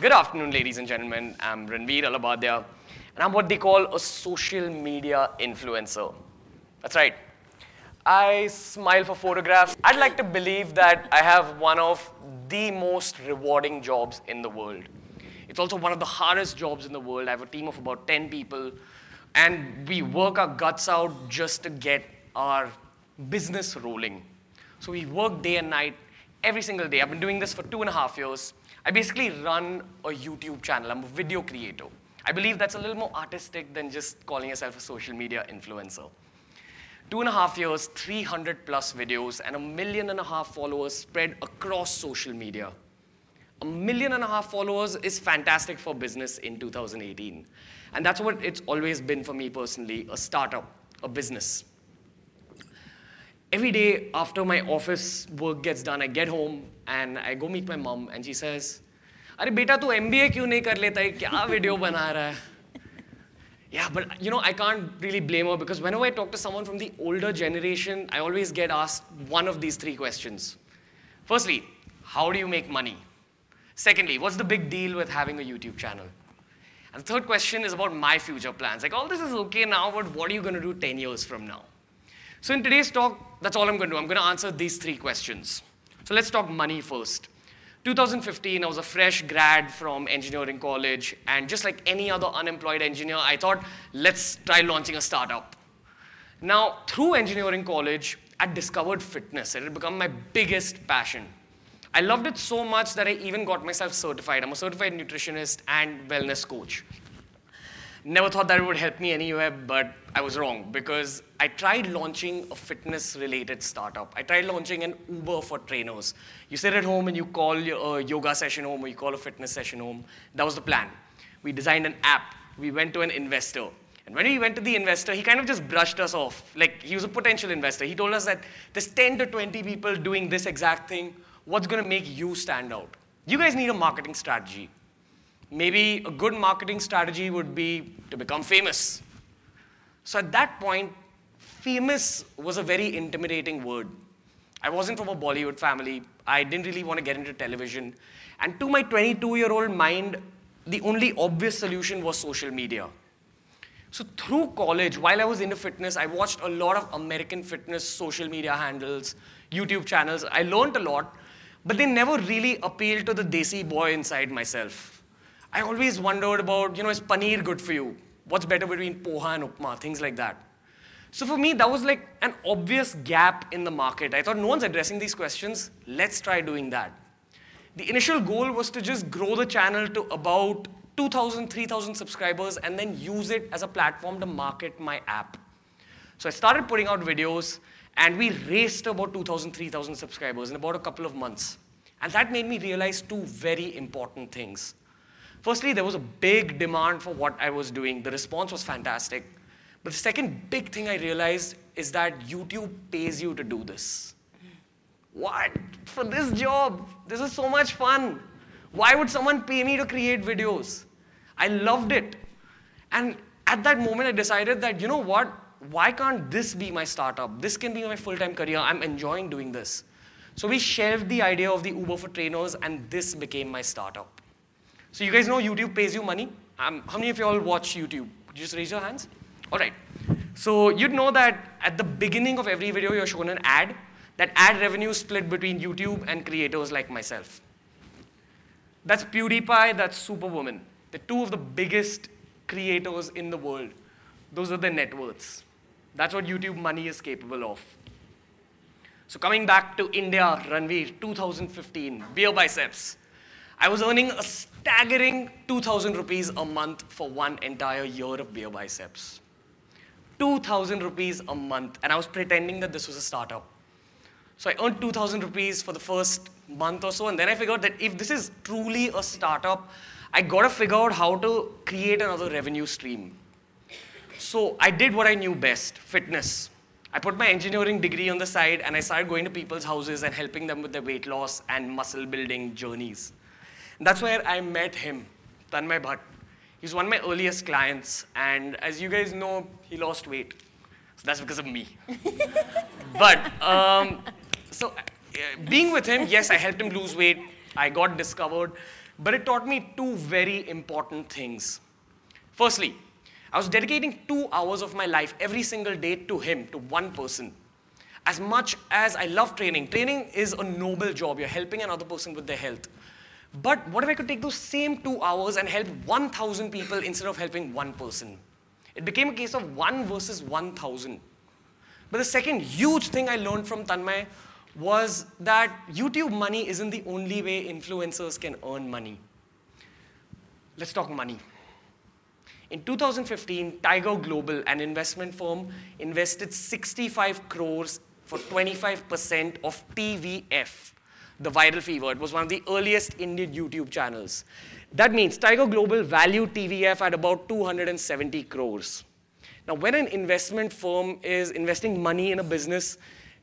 Good afternoon, ladies and gentlemen. I'm Ranveer Allahbadia, and I'm what they call a social media influencer. That's right. I smile for photographs. I'd like to believe that I have one of the most rewarding jobs in the world. It's also one of the hardest jobs in the world. I have a team of about 10 people, and we work our guts out just to get our business rolling. So we work day and night, every single day. I've been doing this for two and a half years. I basically run a YouTube channel. I'm a video creator. I believe that's a little more artistic than just calling yourself a social media influencer. Two and a half years, 300 plus videos, and a million and a half followers spread across social media. A million and a half followers is fantastic for business in 2018. And that's what it's always been for me personally, a startup, a business. Every day after my office work gets done, I get home and I go meet my mom and she says, अरे बेटा तू MBA क्यों नहीं कर लेता है क्या video बना रहा है yeah, but you know, I can't really blame her because whenever I talk to someone from the older generation, I always get asked one of these three questions. Firstly, how do you make money? Secondly, what's the big deal with having a YouTube channel? And the third question is about my future plans. Like, all this is okay now, but what are you going to do 10 years from now? So in today's talk, that's all I'm going to do. I'm going to answer these three questions. So let's talk money first. 2015, I was a fresh grad from engineering college, and just like any other unemployed engineer, I thought, let's try launching a startup. Now, through engineering college, I discovered fitness. It had become my biggest passion. I loved it so much that I even got myself certified. I'm a certified nutritionist and wellness coach. Never thought that it would help me anywhere, but I was wrong because I tried launching a fitness related startup. I tried launching an Uber for trainers. You sit at home and you call a uh, yoga session home or you call a fitness session home. That was the plan. We designed an app. We went to an investor. And when we went to the investor, he kind of just brushed us off. Like he was a potential investor. He told us that there's 10 to 20 people doing this exact thing. What's going to make you stand out? You guys need a marketing strategy maybe a good marketing strategy would be to become famous. So at that point, famous was a very intimidating word. I wasn't from a Bollywood family. I didn't really want to get into television. And to my 22 year old mind, the only obvious solution was social media. So through college, while I was into fitness, I watched a lot of American fitness social media handles, YouTube channels. I learned a lot, but they never really appealed to the desi boy inside myself. I always wondered about, you know, is paneer good for you? What's better between poha and upma? Things like that. So for me, that was like an obvious gap in the market. I thought no one's addressing these questions. Let's try doing that. The initial goal was to just grow the channel to about 2,000, 3,000 subscribers and then use it as a platform to market my app. So I started putting out videos and we raced about 2,000, 3,000 subscribers in about a couple of months. And that made me realize two very important things. Firstly, there was a big demand for what I was doing. The response was fantastic. But the second big thing I realized is that YouTube pays you to do this. What? For this job? This is so much fun. Why would someone pay me to create videos? I loved it. And at that moment, I decided that, you know what? Why can't this be my startup? This can be my full time career. I'm enjoying doing this. So we shelved the idea of the Uber for trainers, and this became my startup. So you guys know YouTube pays you money. Um, how many of you all watch YouTube? Just raise your hands? All right. So you'd know that at the beginning of every video, you're shown an ad. That ad revenue split between YouTube and creators like myself. That's PewDiePie, that's Superwoman. The two of the biggest creators in the world. Those are their net worths. That's what YouTube money is capable of. So coming back to India, Ranveer, 2015, BeerBiceps. I was earning a staggering 2,000 rupees a month for one entire year of BeerBiceps. 2,000 rupees a month, and I was pretending that this was a startup. So I earned 2,000 rupees for the first month or so, and then I figured that if this is truly a startup, I gotta figure out how to create another revenue stream. So I did what I knew best, fitness. I put my engineering degree on the side and I started going to people's houses and helping them with their weight loss and muscle building journeys. That's where I met him, Tanmay Bhatt. He's one of my earliest clients, and as you guys know, he lost weight. So that's because of me. but, um, so uh, being with him, yes, I helped him lose weight. I got discovered. but it taught me two very important things. Firstly, I was dedicating two hours of my life every single day to him, to one person. As much as I love training, training is a noble job. You're helping another person with their health. But what if I could take those same two hours and help 1,000 people instead of helping one person? It became a case of one versus 1,000. But the second huge thing I learned from Tanmay was that YouTube money isn't the only way influencers can earn money. Let's talk money. In 2015, Tiger Global, an investment firm, invested 65 crores for 25% of TVF, the viral fever. It was one of the earliest Indian YouTube channels. That means Tiger Global valued TVF at about 270 crores. Now, when an investment firm is investing money in a business,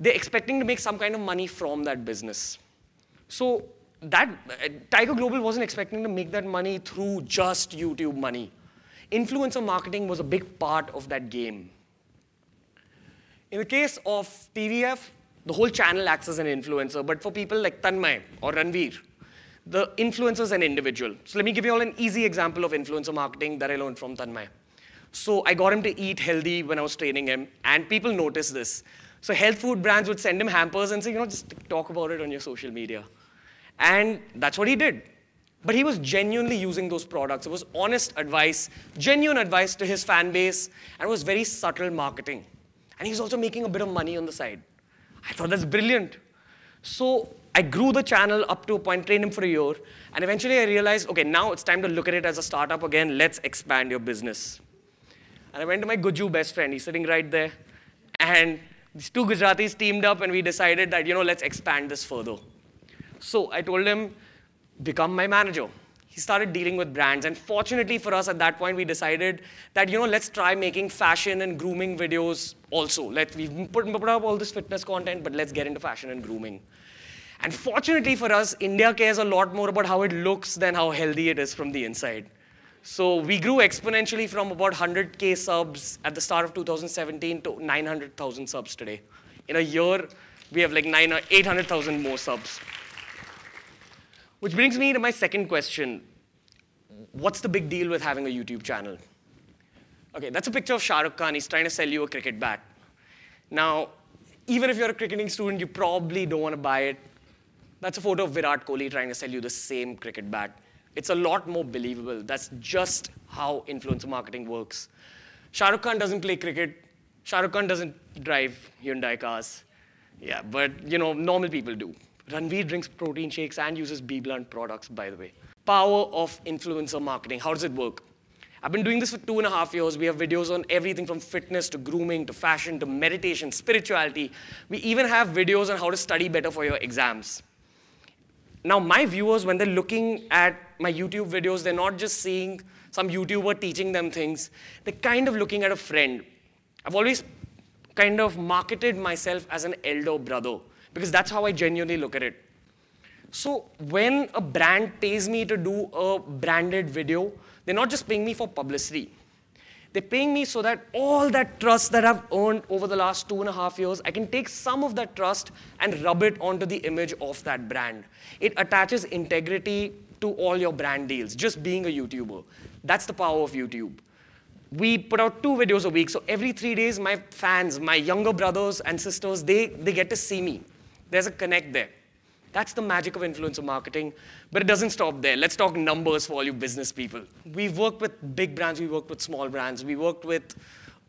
they're expecting to make some kind of money from that business. So that uh, Tiger Global wasn't expecting to make that money through just YouTube money. Influencer marketing was a big part of that game. In the case of TVF, the whole channel acts as an influencer, but for people like Tanmay or Ranveer, the influencer is an individual. So let me give you all an easy example of influencer marketing that I learned from Tanmay. So I got him to eat healthy when I was training him, and people noticed this. So health food brands would send him hampers and say, you know, just talk about it on your social media. And that's what he did. But he was genuinely using those products. It was honest advice, genuine advice to his fan base, and it was very subtle marketing. And he was also making a bit of money on the side. I thought that's brilliant. So I grew the channel up to a point, trained him for a year, and eventually I realized, okay, now it's time to look at it as a startup again. Let's expand your business. And I went to my Guju best friend. He's sitting right there. And these two Gujaratis teamed up, and we decided that, you know, let's expand this further. So I told him, become my manager. He started dealing with brands. And fortunately for us at that point, we decided that, you know, let's try making fashion and grooming videos also. Let, we've put, put up all this fitness content, but let's get into fashion and grooming. And fortunately for us, India cares a lot more about how it looks than how healthy it is from the inside. So we grew exponentially from about 100K subs at the start of 2017 to 900,000 subs today. In a year, we have like 800,000 more subs. Which brings me to my second question. What's the big deal with having a YouTube channel? Okay, that's a picture of Shah Rukh Khan. He's trying to sell you a cricket bat. Now, even if you're a cricketing student, you probably don't want to buy it. That's a photo of Virat Kohli trying to sell you the same cricket bat. It's a lot more believable. That's just how influencer marketing works. Shah Rukh Khan doesn't play cricket. Shah Rukh Khan doesn't drive Hyundai cars. Yeah, but you know, normal people do. Ranveer drinks protein shakes and uses BBlunt products, by the way. Power of influencer marketing. How does it work? I've been doing this for two and a half years. We have videos on everything from fitness to grooming to fashion to meditation, spirituality. We even have videos on how to study better for your exams. Now, my viewers, when they're looking at my YouTube videos, they're not just seeing some YouTuber teaching them things. They're kind of looking at a friend. I've always kind of marketed myself as an elder brother because that's how I genuinely look at it. So when a brand pays me to do a branded video, they're not just paying me for publicity. They're paying me so that all that trust that I've earned over the last two and a half years, I can take some of that trust and rub it onto the image of that brand. It attaches integrity to all your brand deals, just being a YouTuber. That's the power of YouTube. We put out two videos a week, so every three days, my fans, my younger brothers and sisters, they, they get to see me. There's a connect there. That's the magic of influencer marketing. But it doesn't stop there. Let's talk numbers for all you business people. We've worked with big brands, we worked with small brands. We worked with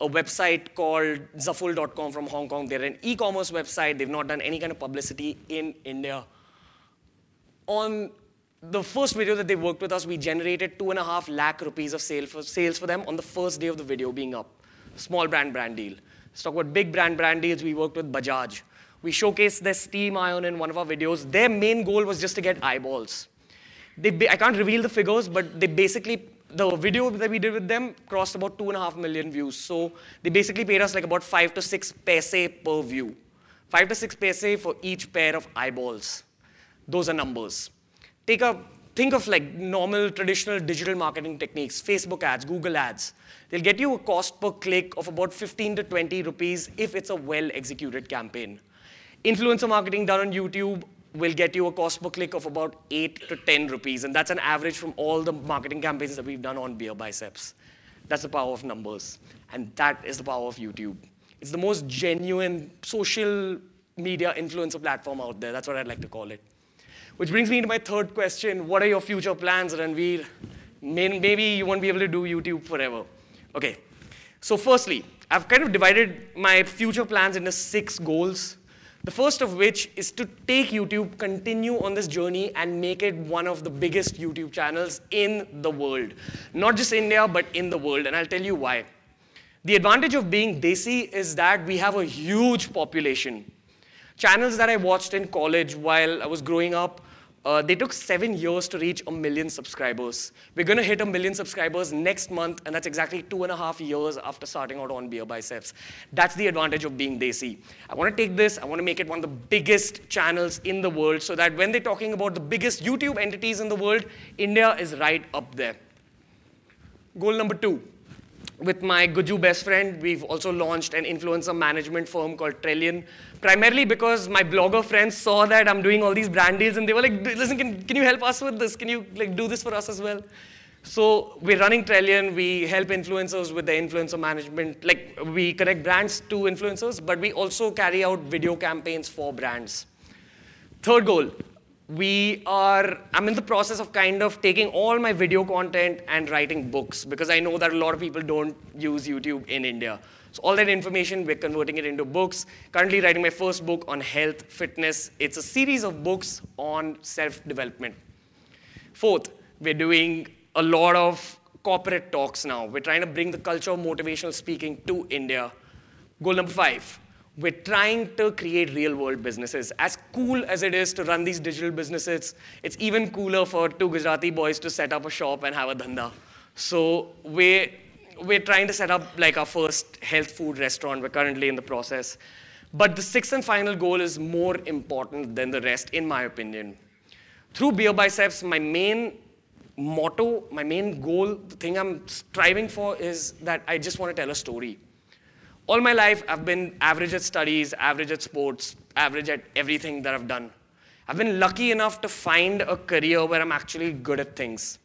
a website called Zaful.com from Hong Kong. They're an e-commerce website. They've not done any kind of publicity in India. On the first video that they worked with us, we generated two and a half lakh rupees of sale for, sales for them on the first day of the video being up. Small brand brand deal. Let's talk about big brand brand deals. We worked with Bajaj. We showcased their steam iron in one of our videos. Their main goal was just to get eyeballs. They, I can't reveal the figures, but they basically, the video that we did with them crossed about two and a half million views. So they basically paid us like about five to six paise per view. Five to six paise for each pair of eyeballs. Those are numbers. Take a, think of like normal traditional digital marketing techniques, Facebook ads, Google ads. They'll get you a cost per click of about 15 to 20 rupees if it's a well executed campaign influencer marketing done on YouTube will get you a cost per click of about 8 to 10 rupees. And that's an average from all the marketing campaigns that we've done on Beer Biceps. That's the power of numbers. And that is the power of YouTube. It's the most genuine social media influencer platform out there. That's what I'd like to call it. Which brings me to my third question. What are your future plans, Ranveer? Maybe you won't be able to do YouTube forever. Okay. So firstly, I've kind of divided my future plans into six goals. The first of which is to take YouTube, continue on this journey, and make it one of the biggest YouTube channels in the world. Not just India, but in the world. And I'll tell you why. The advantage of being Desi is that we have a huge population. Channels that I watched in college while I was growing up uh, they took seven years to reach a million subscribers. We're going to hit a million subscribers next month, and that's exactly two and a half years after starting out on Beer Biceps. That's the advantage of being Desi. I want to take this, I want to make it one of the biggest channels in the world so that when they're talking about the biggest YouTube entities in the world, India is right up there. Goal number two with my Guju best friend, we've also launched an influencer management firm called Trillion, primarily because my blogger friends saw that I'm doing all these brand deals and they were like, listen, can, can you help us with this? Can you like do this for us as well? So we're running Trillion. We help influencers with the influencer management. Like we connect brands to influencers, but we also carry out video campaigns for brands. Third goal, we are, I'm in the process of kind of taking all my video content and writing books because I know that a lot of people don't use YouTube in India. So all that information, we're converting it into books. Currently writing my first book on health, fitness. It's a series of books on self-development. Fourth, we're doing a lot of corporate talks now. We're trying to bring the culture of motivational speaking to India. Goal number five, we're trying to create real world businesses. As cool as it is to run these digital businesses, it's even cooler for two Gujarati boys to set up a shop and have a dhanda. So we're, we're trying to set up like our first health food restaurant. We're currently in the process. But the sixth and final goal is more important than the rest, in my opinion. Through Beer Biceps, my main motto, my main goal, the thing I'm striving for is that I just want to tell a story. All my life, I've been average at studies, average at sports, average at everything that I've done. I've been lucky enough to find a career where I'm actually good at things.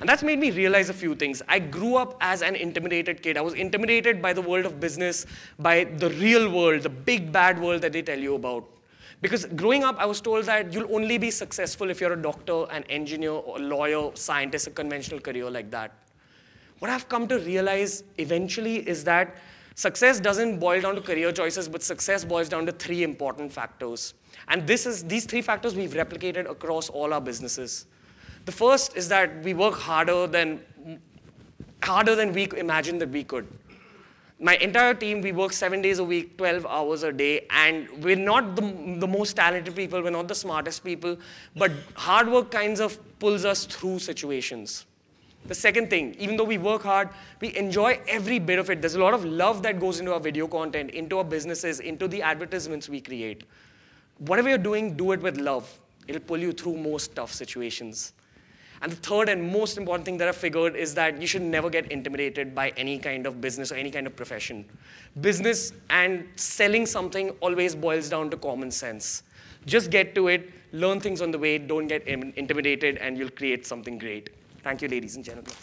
And that's made me realize a few things. I grew up as an intimidated kid. I was intimidated by the world of business, by the real world, the big bad world that they tell you about. Because growing up, I was told that you'll only be successful if you're a doctor, an engineer, a lawyer, scientist, a conventional career like that. What I've come to realize eventually is that Success doesn't boil down to career choices, but success boils down to three important factors. And this is, these three factors we've replicated across all our businesses. The first is that we work harder than, harder than we imagined that we could. My entire team, we work seven days a week, 12 hours a day, and we're not the, the most talented people, we're not the smartest people, but hard work kinds of pulls us through situations. The second thing, even though we work hard, we enjoy every bit of it. There's a lot of love that goes into our video content, into our businesses, into the advertisements we create. Whatever you're doing, do it with love. It'll pull you through most tough situations. And the third and most important thing that I figured is that you should never get intimidated by any kind of business or any kind of profession. Business and selling something always boils down to common sense. Just get to it, learn things on the way, don't get intimidated, and you'll create something great. Thank you, ladies and gentlemen.